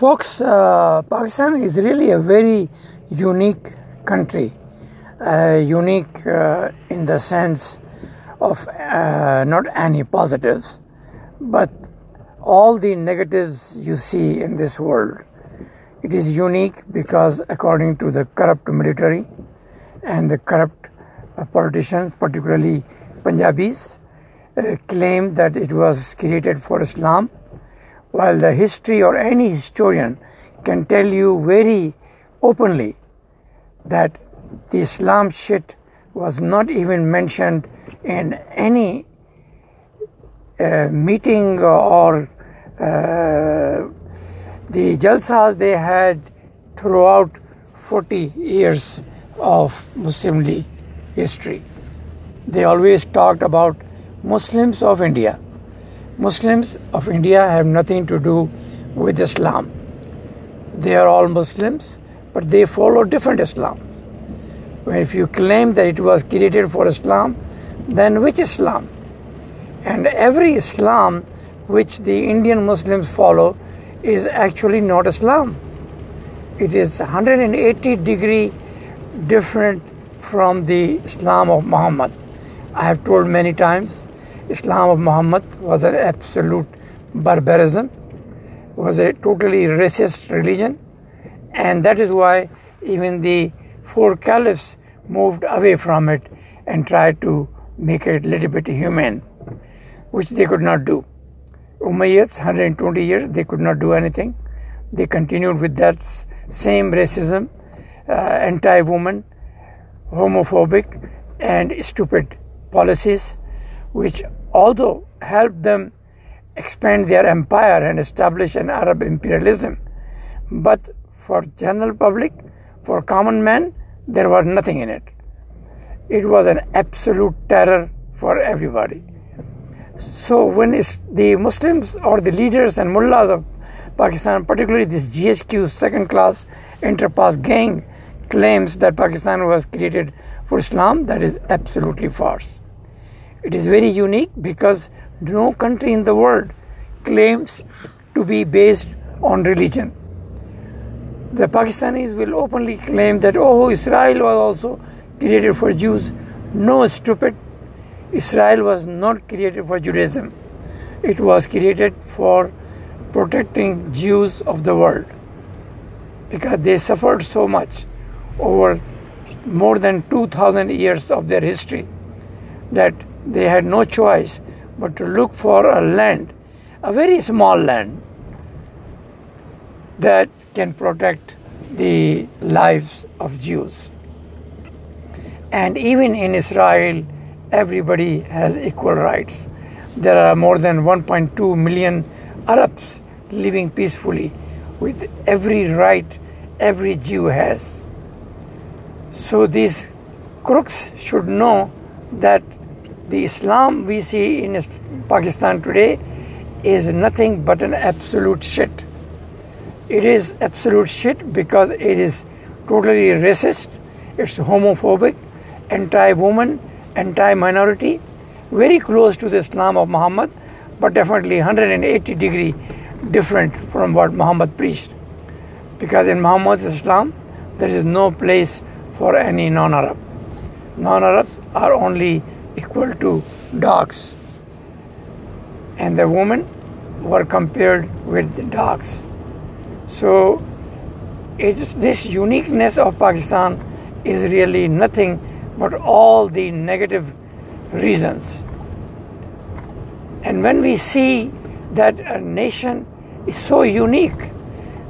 Folks, uh, Pakistan is really a very unique country. Uh, unique uh, in the sense of uh, not any positives, but all the negatives you see in this world. It is unique because, according to the corrupt military and the corrupt uh, politicians, particularly Punjabis, uh, claim that it was created for Islam, while the history or any historian can tell you very openly that the Islam shit was not even mentioned in any uh, meeting or uh, the jalsas they had throughout 40 years of Muslim League history. They always talked about Muslims of India. Muslims of India have nothing to do with Islam. They are all Muslims, but they follow different Islam. If you claim that it was created for Islam, then which Islam? And every Islam which the Indian Muslims follow is actually not Islam. It is 180 degree different from the Islam of Muhammad. I have told many times, Islam of Muhammad was an absolute barbarism, was a totally racist religion, and that is why even the four caliphs moved away from it and tried to make it a little bit humane, which they could not do. Umayyads, 120 years, they could not do anything. They continued with that same racism, uh, anti woman, homophobic, and stupid policies, which although helped them expand their empire and establish an Arab imperialism, but for general public, for common man, there was nothing in it. It was an absolute terror for everybody. So when the Muslims or the leaders and mullahs of Pakistan, particularly this GHQ second class interpass gang, claims that Pakistan was created for Islam, that is absolutely false. It is very unique because no country in the world claims to be based on religion the Pakistanis will openly claim that, oh, Israel was also created for Jews. No, stupid. Israel was not created for Judaism. It was created for protecting Jews of the world because they suffered so much over more than 2000 years of their history that they had no choice but to look for a land, a very small land, that can protect the lives of Jews. And even in Israel, everybody has equal rights. There are more than 1.2 million Arabs living peacefully with every right every Jew has. So these crooks should know that the Islam we see in Pakistan today is nothing but an absolute shit. It is absolute shit because it is totally racist, it's homophobic, anti woman, anti minority, very close to the Islam of Muhammad, but definitely 180 degree different from what Muhammad preached. Because in Muhammad's Islam, there is no place for any non Arab. Non Arabs are only equal to dogs, and the women were compared with the dogs. So, it's this uniqueness of Pakistan is really nothing but all the negative reasons. And when we see that a nation is so unique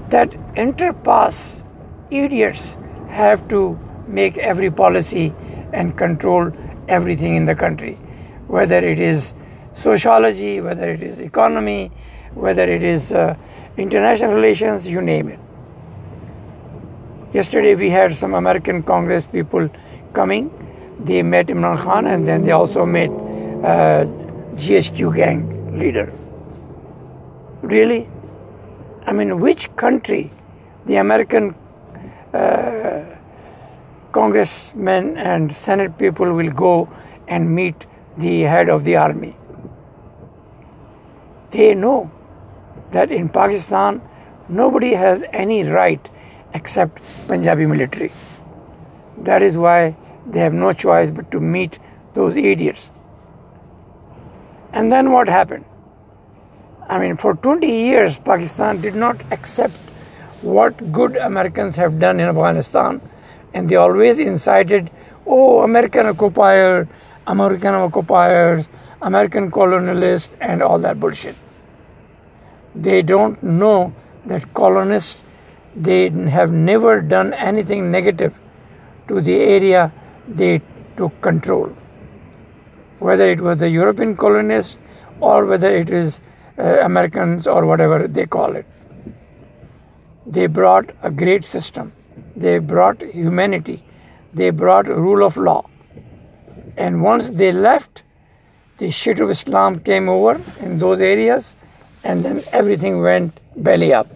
that interpass idiots have to make every policy and control everything in the country, whether it is sociology, whether it is economy, whether it is uh, international relations, you name it. Yesterday we had some American Congress people coming. They met Imran Khan and then they also met uh, GHQ gang leader. Really? I mean, which country the American uh, congressmen and senate people will go and meet the head of the army? They know that in Pakistan Nobody has any right except Punjabi military. That is why they have no choice but to meet those idiots. And then what happened? I mean, for 20 years, Pakistan did not accept what good Americans have done in Afghanistan, and they always incited, oh, American occupier, American occupiers, American colonialists, and all that bullshit. They don't know that colonists they have never done anything negative to the area they took control. Whether it was the European colonists or whether it is uh, Americans or whatever they call it. They brought a great system. They brought humanity. They brought rule of law. And once they left, the shit of Islam came over in those areas, and then everything went belly up.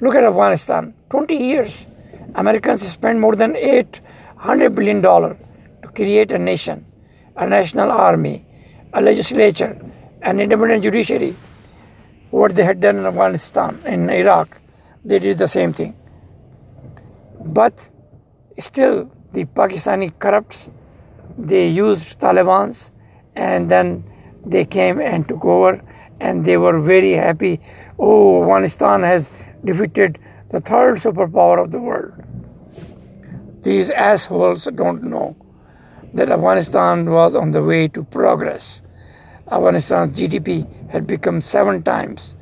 Look at Afghanistan 20 years. Americans spent more than $800 billion to create a nation, a national army, a legislature, an independent judiciary. What they had done in Afghanistan, in Iraq, they did the same thing. But still, the Pakistani corrupts, they used Taliban's and then they came and took over and they were very happy. Oh, Afghanistan has defeated the third superpower of the world. These assholes don't know that Afghanistan was on the way to progress. Afghanistan's GDP had become seven times.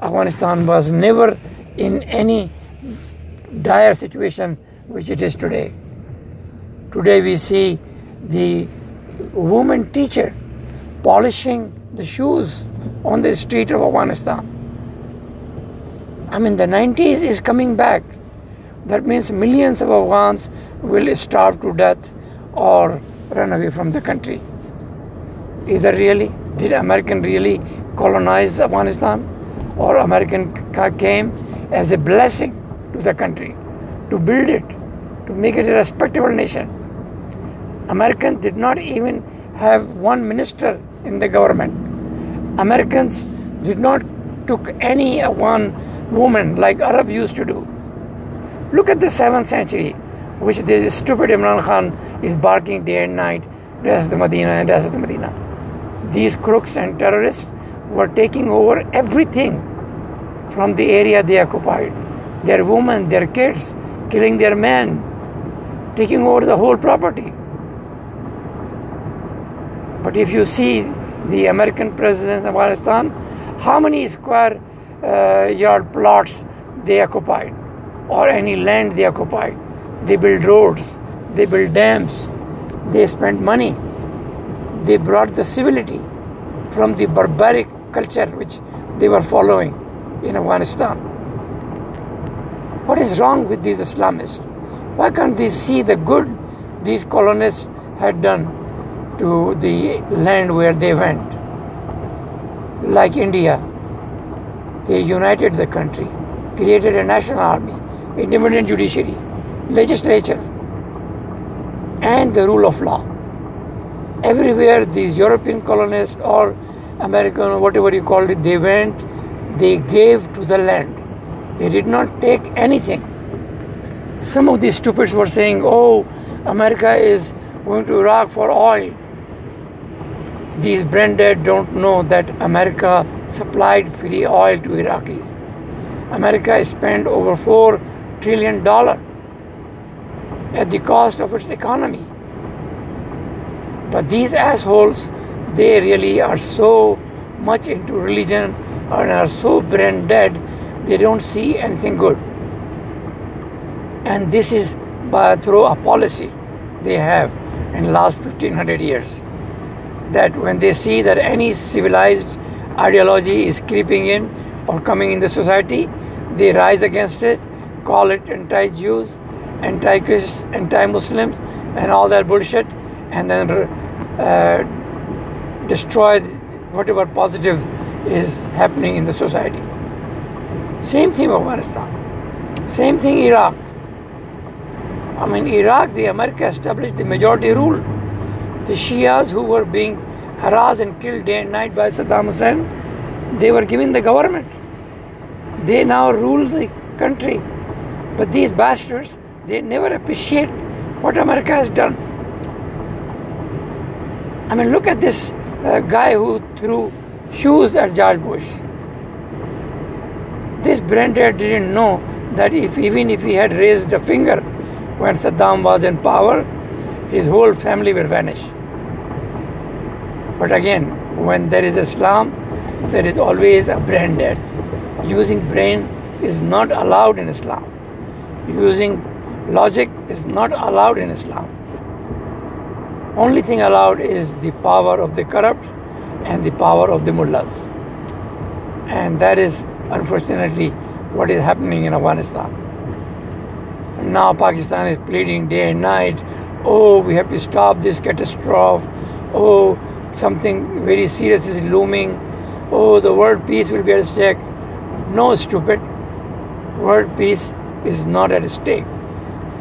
Afghanistan was never in any dire situation which it is today. Today we see the woman teacher polishing the shoes on the street of Afghanistan. I mean, the 90s is coming back. That means millions of Afghans will starve to death or run away from the country. Is that really? Did American really colonize Afghanistan? Or American came as a blessing to the country to build it, to make it a respectable nation. Americans did not even have one minister in the government. Americans did not took any uh, one woman like Arab used to do. Look at the 7th century, which this stupid Imran Khan is barking day and night, Riyasat-e-Medina and Riyasat-e-Medina. These crooks and terrorists were taking over everything from the area they occupied. Their women, their kids, killing their men, taking over the whole property. But if you see the American president of Afghanistan, how many square uh, yard plots they occupied or any land they occupied. They built roads, they built dams, they spent money, they brought the civility from the barbaric culture which they were following in Afghanistan. What is wrong with these Islamists? Why can't they see the good these colonists had done to the land where they went? Like India, they united the country, created a national army, independent judiciary, legislature, and the rule of law. Everywhere these European colonists or American whatever you call it, they went, they gave to the land. They did not take anything. Some of these stupids were saying, oh, America is going to Iraq for oil. These brain dead don't know that America supplied free oil to Iraqis. America spent over four trillion dollar at the cost of its economy. But these assholes, they really are so much into religion and are so brain dead, they don't see anything good. And this is by through a policy they have in the last 1500 years that when they see that any civilized ideology is creeping in or coming in the society, they rise against it, call it anti Jews, anti Christ, anti Muslims, and all that bullshit, and then uh, destroy whatever positive is happening in the society. Same thing Afghanistan. Same thing Iraq. I mean, Iraq, the America established the majority rule. The Shias who were being harassed and killed day and night by Saddam Hussein, they were given the government. They now rule the country. But these bastards, they never appreciate what America has done. I mean, look at this uh, guy who threw shoes at George Bush. This brander didn't know that if even if he had raised a finger when Saddam was in power, his whole family will vanish. But again, when there is Islam, there is always a brain dead. Using brain is not allowed in Islam. Using logic is not allowed in Islam. Only thing allowed is the power of the corrupt and the power of the mullahs. And that is unfortunately what is happening in Afghanistan. Now Pakistan is pleading day and night, oh, we have to stop this catastrophe, oh, something very serious is looming, oh, the world peace will be at stake. No, stupid. World peace is not at stake.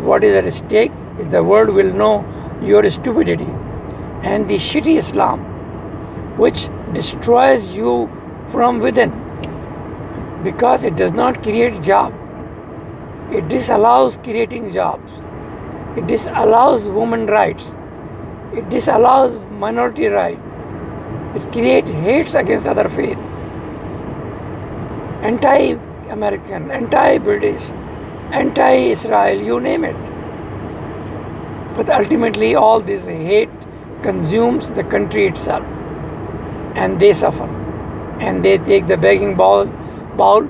What is at stake is the world will know your stupidity and the shitty Islam, which destroys you from within because it does not create job. It disallows creating jobs. It disallows women rights. It disallows minority rights. It creates hates against other faith. Anti-American, anti-British, anti-Israel, you name it. But ultimately all this hate consumes the country itself. And they suffer. And they take the begging bowl bowl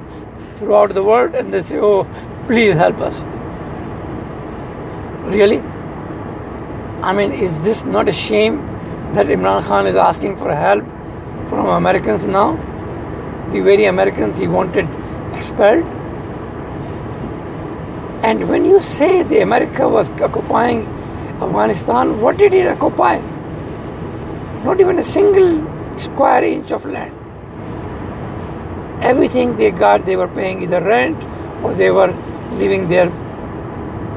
throughout the world and they say, Oh, please help us. Really? I mean, is this not a shame that Imran Khan is asking for help from Americans now? The very Americans he wanted expelled? And when you say the America was occupying Afghanistan, what did it occupy? Not even a single square inch of land everything they got, they were paying either rent or they were living there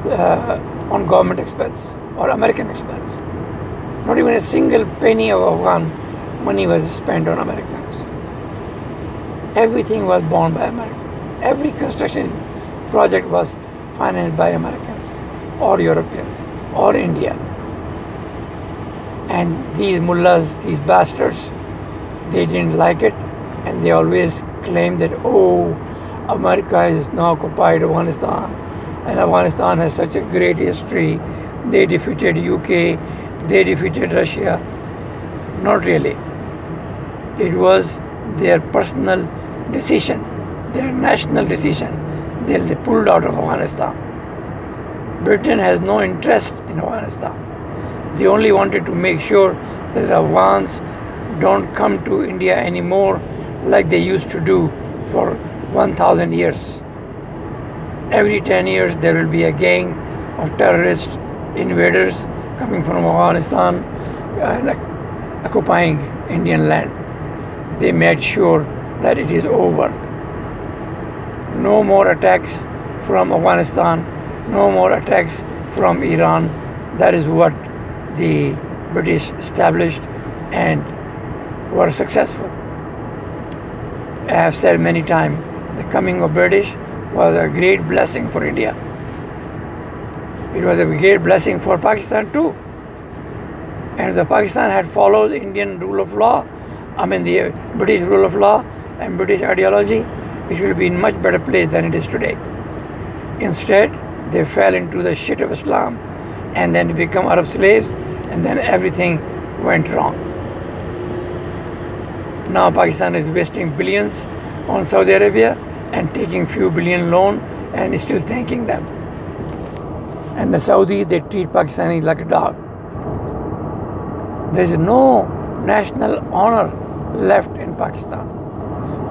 uh, on government expense or American expense. Not even a single penny of Afghan money was spent on Americans. Everything was borne by Americans. Every construction project was financed by Americans or Europeans or India. And these mullahs, these bastards, they didn't like it and they always claim that, oh, America is now occupied Afghanistan and Afghanistan has such a great history. They defeated UK, they defeated Russia. Not really. It was their personal decision, their national decision. They, they pulled out of Afghanistan. Britain has no interest in Afghanistan. They only wanted to make sure that the Afghans don't come to India anymore like they used to do for 1000 years. Every 10 years, there will be a gang of terrorist invaders coming from Afghanistan and occupying Indian land. They made sure that it is over. No more attacks from Afghanistan, no more attacks from Iran. That is what the British established and were successful. I have said many times, the coming of British was a great blessing for India. It was a great blessing for Pakistan too. And if the Pakistan had followed Indian rule of law, I mean the uh, British rule of law and British ideology, it will be in much better place than it is today. Instead, they fell into the shit of Islam and then become Arab slaves and then everything went wrong. Now Pakistan is wasting billions on Saudi Arabia and taking few billion loan and still thanking them. And the Saudi they treat Pakistani like a dog. There is no national honor left in Pakistan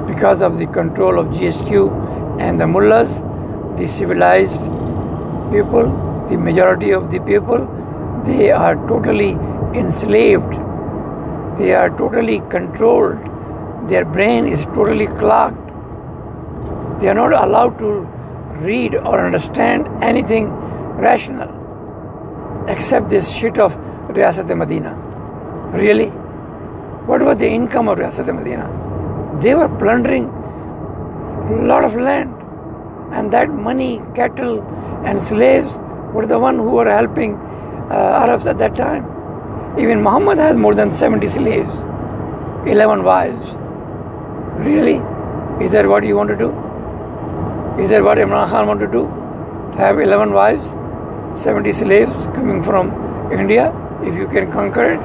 because of the control of GHQ and the mullahs, the civilized people, the majority of the people, they are totally enslaved they are totally controlled. Their brain is totally clogged. They are not allowed to read or understand anything rational except this shit of Riyasat Medina. Really? What was the income of Riyasat Medina? They were plundering a lot of land. And that money, cattle, and slaves were the one who were helping uh, Arabs at that time. Even Muhammad has more than 70 slaves, 11 wives. Really? Is that what you want to do? Is that what Imran Khan want to do? Have 11 wives, 70 slaves coming from India, if you can conquer it,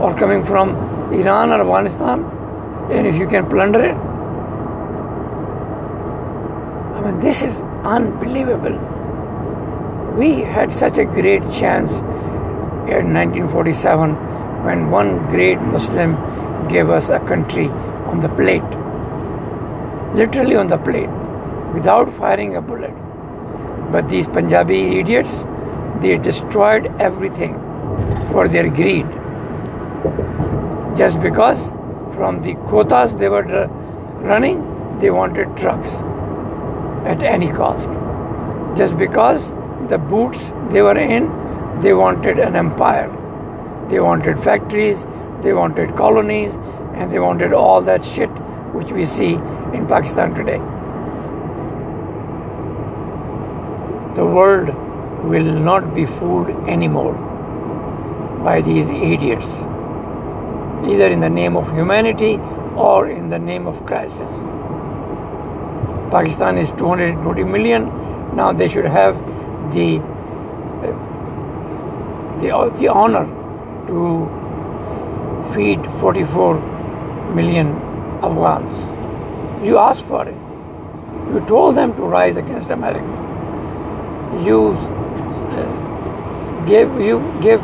or coming from Iran or Afghanistan, and if you can plunder it. I mean, this is unbelievable. We had such a great chance in 1947 when one great Muslim gave us a country on the plate, literally on the plate, without firing a bullet. But these Punjabi idiots, they destroyed everything for their greed. Just because from the quotas they were running, they wanted trucks at any cost. Just because the boots they were in, they wanted an empire. They wanted factories, they wanted colonies, and they wanted all that shit which we see in Pakistan today. The world will not be fooled anymore by these idiots, either in the name of humanity or in the name of crisis. Pakistan is 220 million. Now they should have the the, the honor to feed 44 million Afghans. You asked for it. You told them to rise against America. You gave you gave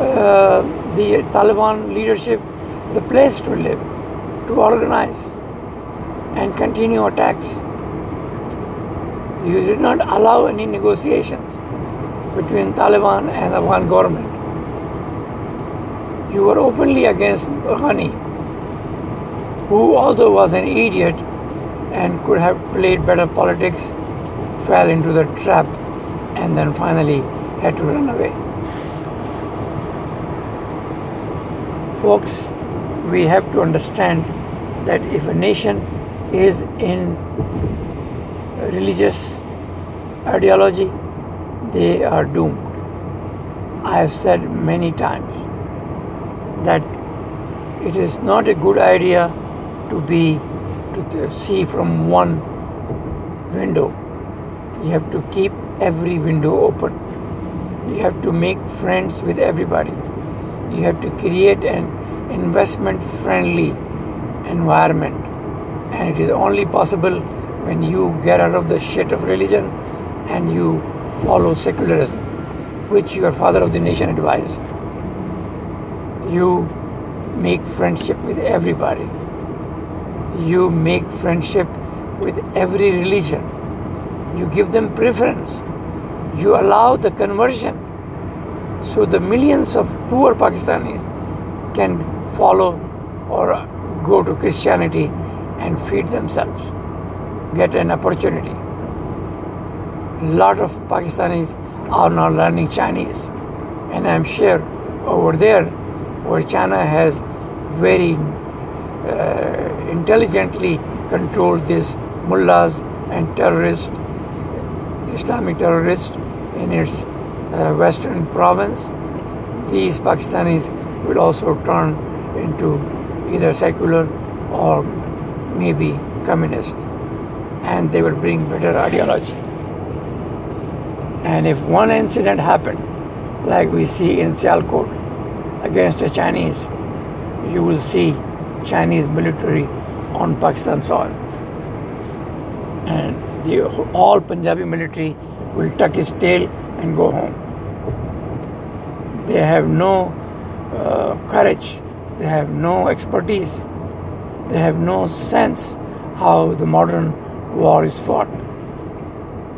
uh, the Taliban leadership the place to live, to organize, and continue attacks. You did not allow any negotiations between Taliban and the Afghan government. You were openly against Ghani, who, although was an idiot and could have played better politics, fell into the trap and then finally had to run away. Folks, we have to understand that if a nation is in religious ideology, they are doomed. I have said many times that it is not a good idea to be to see from one window. You have to keep every window open. You have to make friends with everybody. You have to create an investment friendly environment. And it is only possible when you get out of the shit of religion and you follow secularism, which your father of the nation advised. You make friendship with everybody. You make friendship with every religion. You give them preference. You allow the conversion. So the millions of poor Pakistanis can follow or go to Christianity and feed themselves, get an opportunity lot of Pakistanis are now learning Chinese, and I'm sure over there, where China has very uh, intelligently controlled these mullahs and terrorists, Islamic terrorists in its uh, western province, these Pakistanis will also turn into either secular or maybe communist, and they will bring better ideology. And if one incident happened, like we see in Sialkot against the Chinese, you will see Chinese military on Pakistan soil. And the all Punjabi military will tuck his tail and go home. They have no uh, courage, they have no expertise, they have no sense how the modern war is fought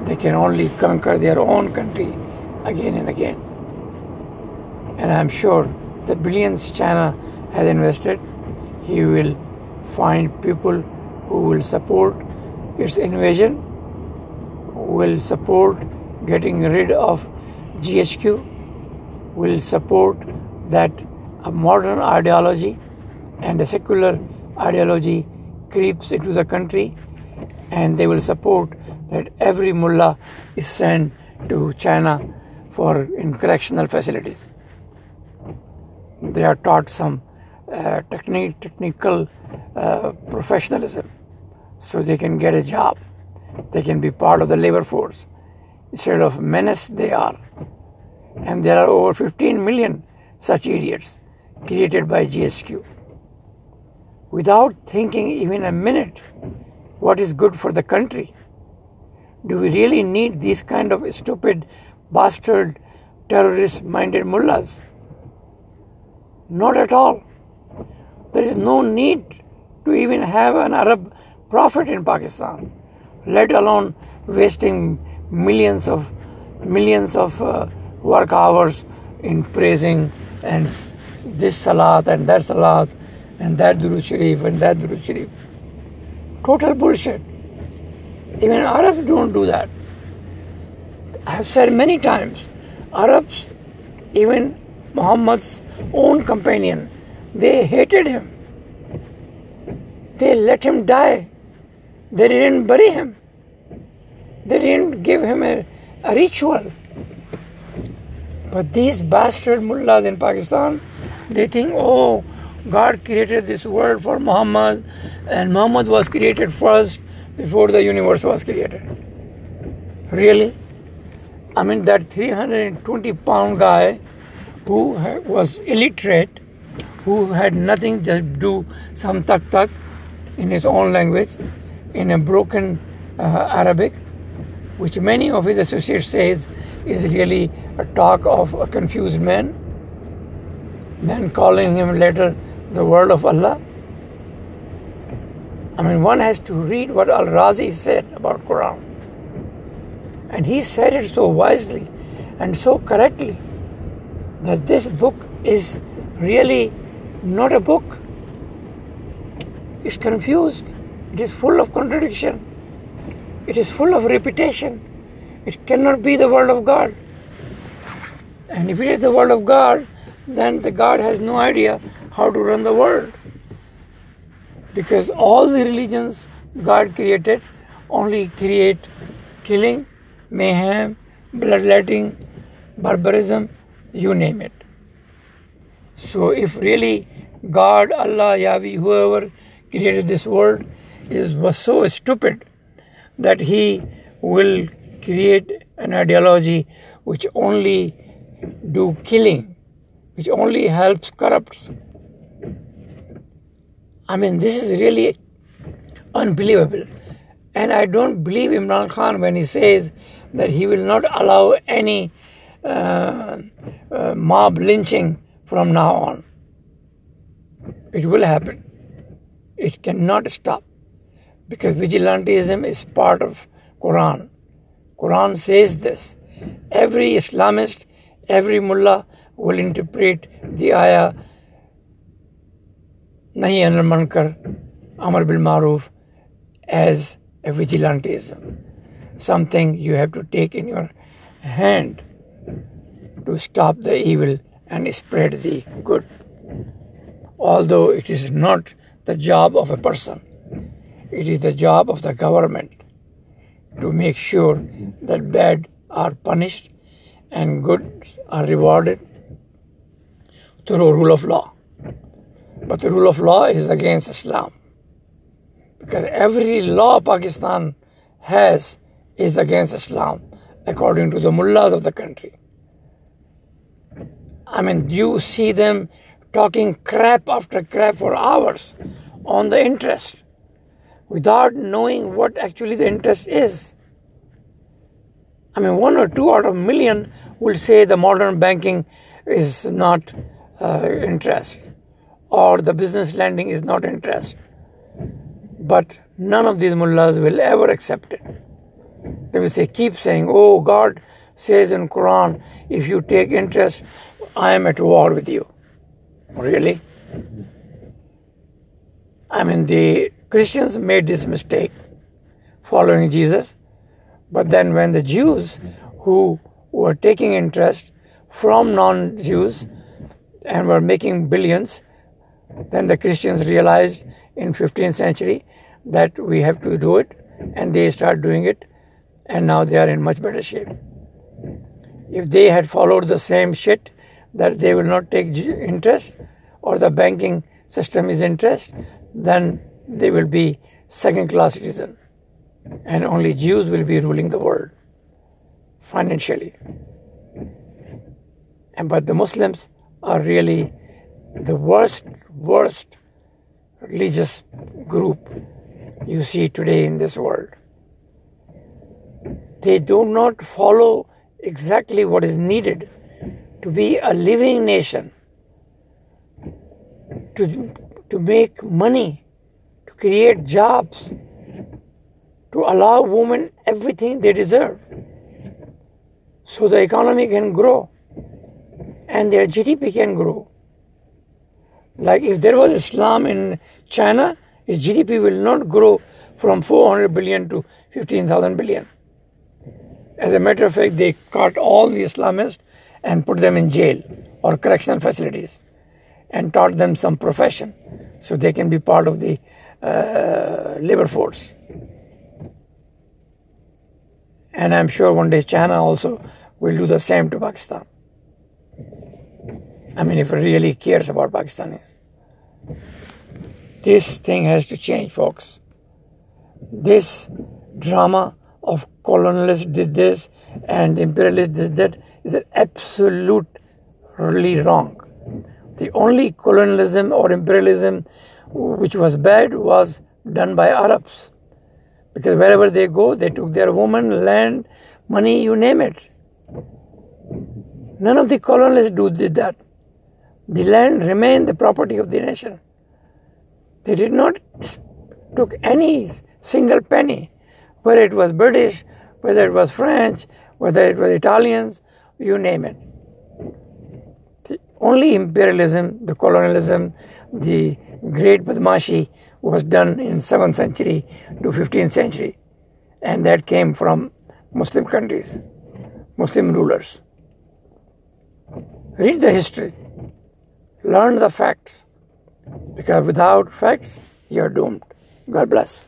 they can only conquer their own country again and again. And I'm sure the billions China has invested, he will find people who will support its invasion, will support getting rid of GHQ, will support that a modern ideology and a secular ideology creeps into the country and they will support that every mullah is sent to China for in correctional facilities. They are taught some uh, techni- technical uh, professionalism so they can get a job. They can be part of the labor force. Instead of menace, they are. And there are over 15 million such idiots created by GHQ. Without thinking even a minute what is good for the country. Do we really need these kind of stupid, bastard, terrorist minded mullahs? Not at all. There is no need to even have an Arab prophet in Pakistan, let alone wasting millions of millions of uh, work hours in praising and this salat and that salat and that Durud Sharif and that Durud Sharif. Total bullshit. Even Arabs don't do that. I have said many times, Arabs, even Muhammad's own companion, they hated him. They let him die. They didn't bury him. They didn't give him a, a ritual. But these bastard mullahs in Pakistan, they think, oh, God created this world for Muhammad, and Muhammad was created first before the universe was created. Really? I mean, that 320 pound guy who was illiterate, who had nothing to do some tak tak in his own language, in a broken uh, Arabic, which many of his associates says is really a talk of a confused man, then calling him later the word of Allah. I mean, one has to read what Al Razi said about Quran. And he said it so wisely and so correctly that this book is really not a book. It's confused. It is full of contradiction. It is full of repetition. It cannot be the word of God. And if it is the word of God, then the God has no idea how to run the world. Because all the religions God created only create killing, mayhem, bloodletting, barbarism, you name it. So if really God, Allah, Yahweh, whoever created this world is was so stupid that he will create an ideology which only do killing, which only helps corrupts. I mean, this is really unbelievable. And I don't believe Imran Khan when he says that he will not allow any uh, uh, mob lynching from now on. It will happen. It cannot stop because vigilantism is part of Quran. Quran says this. Every Islamist, every mullah will interpret the ayah Nahi anil munkar, Amar bil maruf as a vigilantism. Something you have to take in your hand to stop the evil and spread the good. Although it is not the job of a person, it is the job of the government to make sure that bad are punished and good are rewarded through rule of law. But the rule of law is against Islam. Because every law Pakistan has is against Islam, according to the mullahs of the country. I mean, you see them talking crap after crap for hours on the interest without knowing what actually the interest is. I mean, one or two out of a million will say the modern banking is not uh, interest or the business lending is not interest. But none of these mullahs will ever accept it. They will say, keep saying, oh, God says in Quran, if you take interest, I am at war with you. Really? I mean, the Christians made this mistake following Jesus, but then when the Jews who were taking interest from non Jews and were making billions, then the Christians realized in 15th century that we have to do it and they start doing it, and now they are in much better shape. If they had followed the same shit that they will not take interest, or the banking system is interest, then they will be second class citizen, and only Jews will be ruling the world financially. And but the Muslims are really the worst, worst religious group you see today in this world. They do not follow exactly what is needed to be a living nation, to, to make money, to create jobs, to allow women everything they deserve so the economy can grow and their GDP can grow. Like if there was Islam in China, its GDP will not grow from 400 billion to 15,000 billion. As a matter of fact, they caught all the Islamists and put them in jail or correctional facilities and taught them some profession so they can be part of the uh, labor force. And I'm sure one day China also will do the same to Pakistan. I mean, if it really cares about Pakistanis. This thing has to change, folks. This drama of colonialists did this and imperialists did that is absolutely wrong. The only colonialism or imperialism which was bad was done by Arabs. Because wherever they go, they took their woman, land, money, you name it. None of the colonialists do did that. The land remained the property of the nation. They did not took any single penny, whether it was British, whether it was French, whether it was Italians, you name it. The only imperialism, the colonialism, the great Badmashi was done in 7th century to 15th century. And that came from Muslim countries, Muslim rulers. Read the history. Learn the facts. Because without facts, you're doomed. God bless.